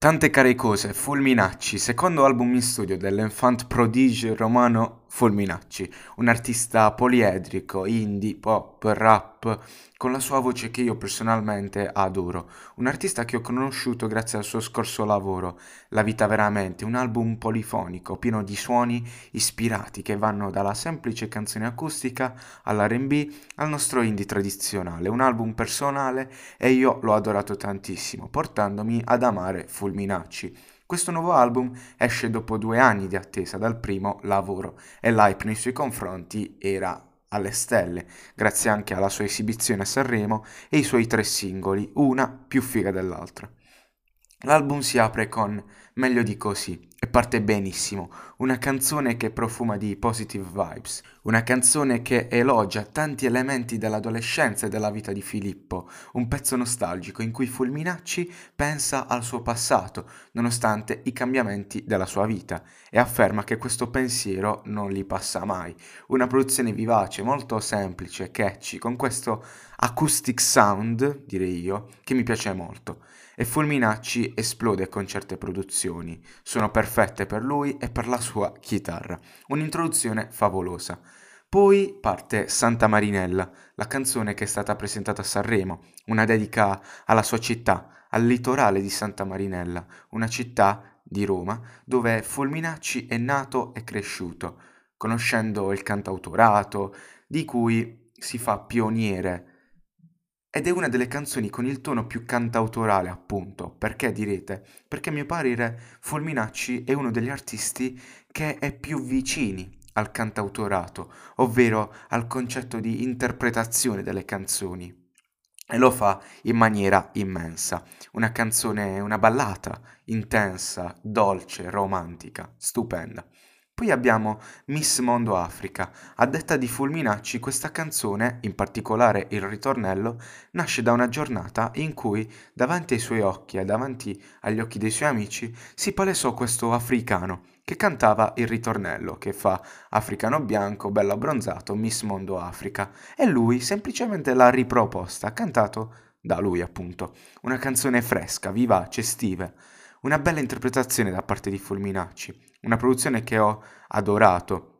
Tante care cose, Fulminacci, secondo album in studio dell'enfant prodige romano Fulminacci, un artista poliedrico, indie, pop, rap, con la sua voce che io personalmente adoro, un artista che ho conosciuto grazie al suo scorso lavoro, La vita veramente, un album polifonico, pieno di suoni ispirati che vanno dalla semplice canzone acustica all'R&B al nostro indie tradizionale, un album personale e io l'ho adorato tantissimo, portandomi ad amare Fulminacci. Questo nuovo album esce dopo due anni di attesa dal primo lavoro e l'hype nei suoi confronti era alle stelle, grazie anche alla sua esibizione a Sanremo e i suoi tre singoli, una più figa dell'altra. L'album si apre con Meglio di così e parte benissimo, una canzone che profuma di positive vibes, una canzone che elogia tanti elementi dell'adolescenza e della vita di Filippo, un pezzo nostalgico in cui Fulminacci pensa al suo passato, nonostante i cambiamenti della sua vita, e afferma che questo pensiero non gli passa mai. Una produzione vivace, molto semplice, catchy, con questo acoustic sound, direi io, che mi piace molto. E Fulminacci esplode con certe produzioni. Sono perfette per lui e per la sua chitarra. Un'introduzione favolosa. Poi parte Santa Marinella, la canzone che è stata presentata a Sanremo, una dedica alla sua città, al litorale di Santa Marinella, una città di Roma dove Fulminacci è nato e cresciuto, conoscendo il cantautorato, di cui si fa pioniere ed è una delle canzoni con il tono più cantautorale, appunto. Perché direte? Perché a mio parere Fulminacci è uno degli artisti che è più vicini al cantautorato, ovvero al concetto di interpretazione delle canzoni. E lo fa in maniera immensa. Una canzone, una ballata intensa, dolce, romantica, stupenda. Poi abbiamo Miss Mondo Africa. A detta di Fulminacci, questa canzone, in particolare il ritornello, nasce da una giornata in cui, davanti ai suoi occhi e davanti agli occhi dei suoi amici, si palesò questo africano che cantava il ritornello, che fa africano bianco, bello abbronzato, Miss Mondo Africa. E lui semplicemente l'ha riproposta, cantato da lui appunto. Una canzone fresca, vivace, estiva. Una bella interpretazione da parte di Fulminacci una produzione che ho adorato.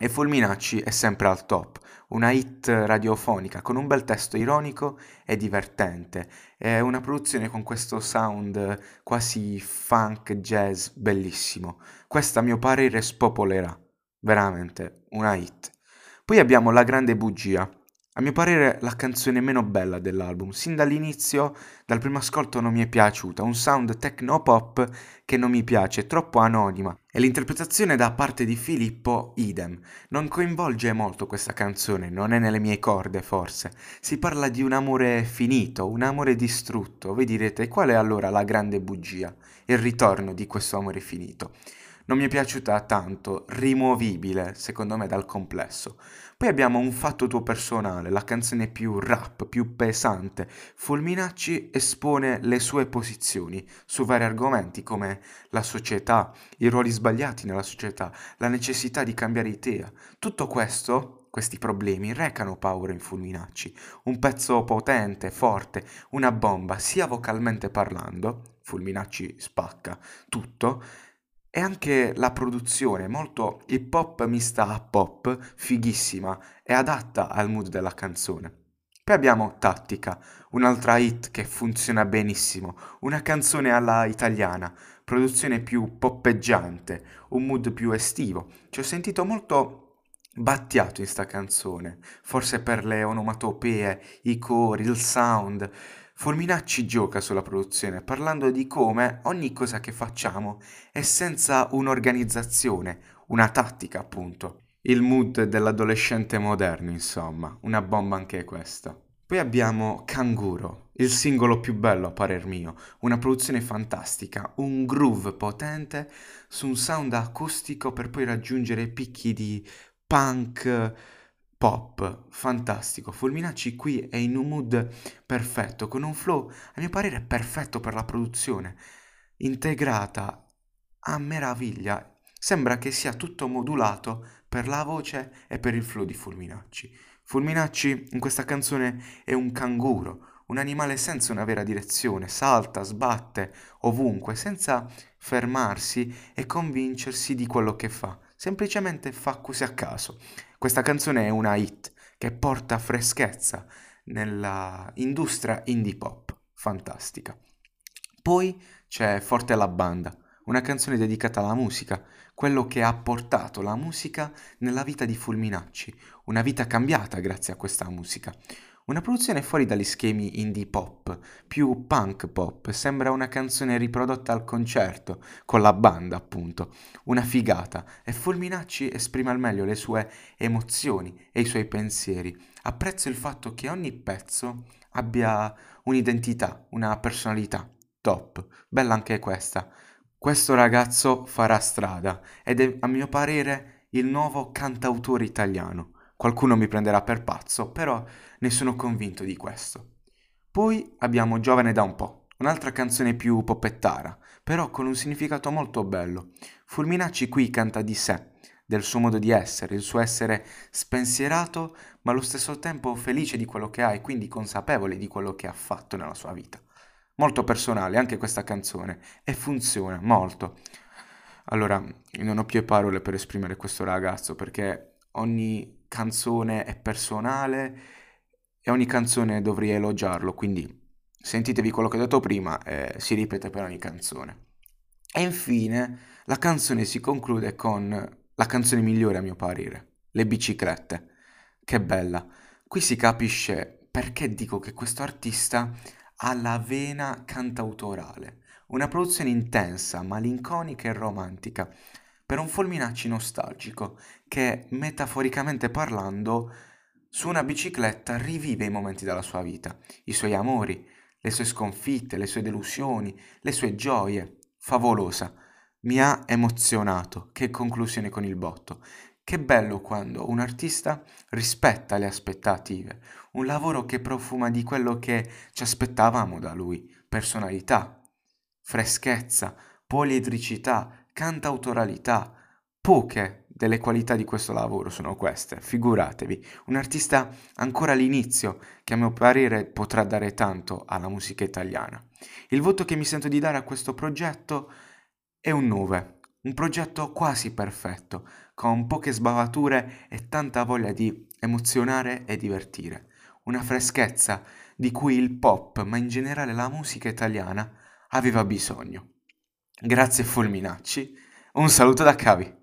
E Fulminacci è sempre al top, una hit radiofonica con un bel testo ironico e divertente. È una produzione con questo sound quasi funk jazz bellissimo. Questa a mio parere spopolerà, veramente una hit. Poi abbiamo La grande bugia, a mio parere la canzone meno bella dell'album, sin dall'inizio, dal primo ascolto non mi è piaciuta, un sound techno pop che non mi piace, troppo anonima. E l'interpretazione da parte di Filippo, idem. Non coinvolge molto questa canzone, non è nelle mie corde forse. Si parla di un amore finito, un amore distrutto. Voi direte, qual è allora la grande bugia? Il ritorno di questo amore finito non mi è piaciuta tanto, rimuovibile secondo me dal complesso. Poi abbiamo un fatto tuo personale, la canzone più rap, più pesante. Fulminacci espone le sue posizioni su vari argomenti come la società, i ruoli sbagliati nella società, la necessità di cambiare idea. Tutto questo questi problemi recano paura in Fulminacci, un pezzo potente, forte, una bomba, sia vocalmente parlando, Fulminacci spacca tutto, e anche la produzione, molto hip hop mista a pop, fighissima e adatta al mood della canzone. Poi abbiamo Tattica, un'altra hit che funziona benissimo, una canzone alla italiana, produzione più poppeggiante, un mood più estivo. Ci ho sentito molto battiato in sta canzone, forse per le onomatopee, i cori, il sound. Fulminacci gioca sulla produzione parlando di come ogni cosa che facciamo è senza un'organizzazione, una tattica appunto. Il mood dell'adolescente moderno, insomma, una bomba anche questa. Poi abbiamo Canguro, il singolo più bello a parer mio, una produzione fantastica, un groove potente su un sound acustico per poi raggiungere picchi di punk, pop, fantastico. Fulminacci qui è in un mood perfetto, con un flow, a mio parere, perfetto per la produzione, integrata a meraviglia. Sembra che sia tutto modulato per la voce e per il flow di Fulminacci. Fulminacci in questa canzone è un canguro, un animale senza una vera direzione, salta, sbatte ovunque, senza fermarsi e convincersi di quello che fa, semplicemente fa così a caso. Questa canzone è una hit che porta freschezza nella industria indie pop, fantastica. Poi c'è Forte la banda, una canzone dedicata alla musica, quello che ha portato la musica nella vita di Fulminacci, una vita cambiata grazie a questa musica. Una produzione fuori dagli schemi indie pop, più punk pop, sembra una canzone riprodotta al concerto, con la banda appunto, una figata, e Fulminacci esprime al meglio le sue emozioni e i suoi pensieri. Apprezzo il fatto che ogni pezzo abbia un'identità, una personalità, top, bella anche questa. Questo ragazzo farà strada ed è a mio parere il nuovo cantautore italiano. Qualcuno mi prenderà per pazzo, però ne sono convinto di questo. Poi abbiamo Giovane da un po', un'altra canzone più poppettara, però con un significato molto bello. Fulminacci qui canta di sé, del suo modo di essere, il suo essere spensierato, ma allo stesso tempo felice di quello che ha e quindi consapevole di quello che ha fatto nella sua vita molto personale anche questa canzone e funziona molto. Allora, non ho più parole per esprimere questo ragazzo perché ogni canzone è personale e ogni canzone dovrei elogiarlo, quindi sentitevi quello che ho detto prima e si ripete per ogni canzone. E infine la canzone si conclude con la canzone migliore a mio parere, Le biciclette. Che bella. Qui si capisce perché dico che questo artista alla vena cantautorale, una produzione intensa, malinconica e romantica, per un Fulminacci nostalgico che, metaforicamente parlando, su una bicicletta rivive i momenti della sua vita, i suoi amori, le sue sconfitte, le sue delusioni, le sue gioie. Favolosa. Mi ha emozionato. Che conclusione con il botto. Che bello quando un artista rispetta le aspettative, un lavoro che profuma di quello che ci aspettavamo da lui, personalità, freschezza, poliedricità, cantautoralità. Poche delle qualità di questo lavoro sono queste, figuratevi, un artista ancora all'inizio che a mio parere potrà dare tanto alla musica italiana. Il voto che mi sento di dare a questo progetto è un 9 un progetto quasi perfetto, con poche sbavature e tanta voglia di emozionare e divertire. Una freschezza di cui il pop, ma in generale la musica italiana, aveva bisogno. Grazie Fulminacci, un saluto da Cavi.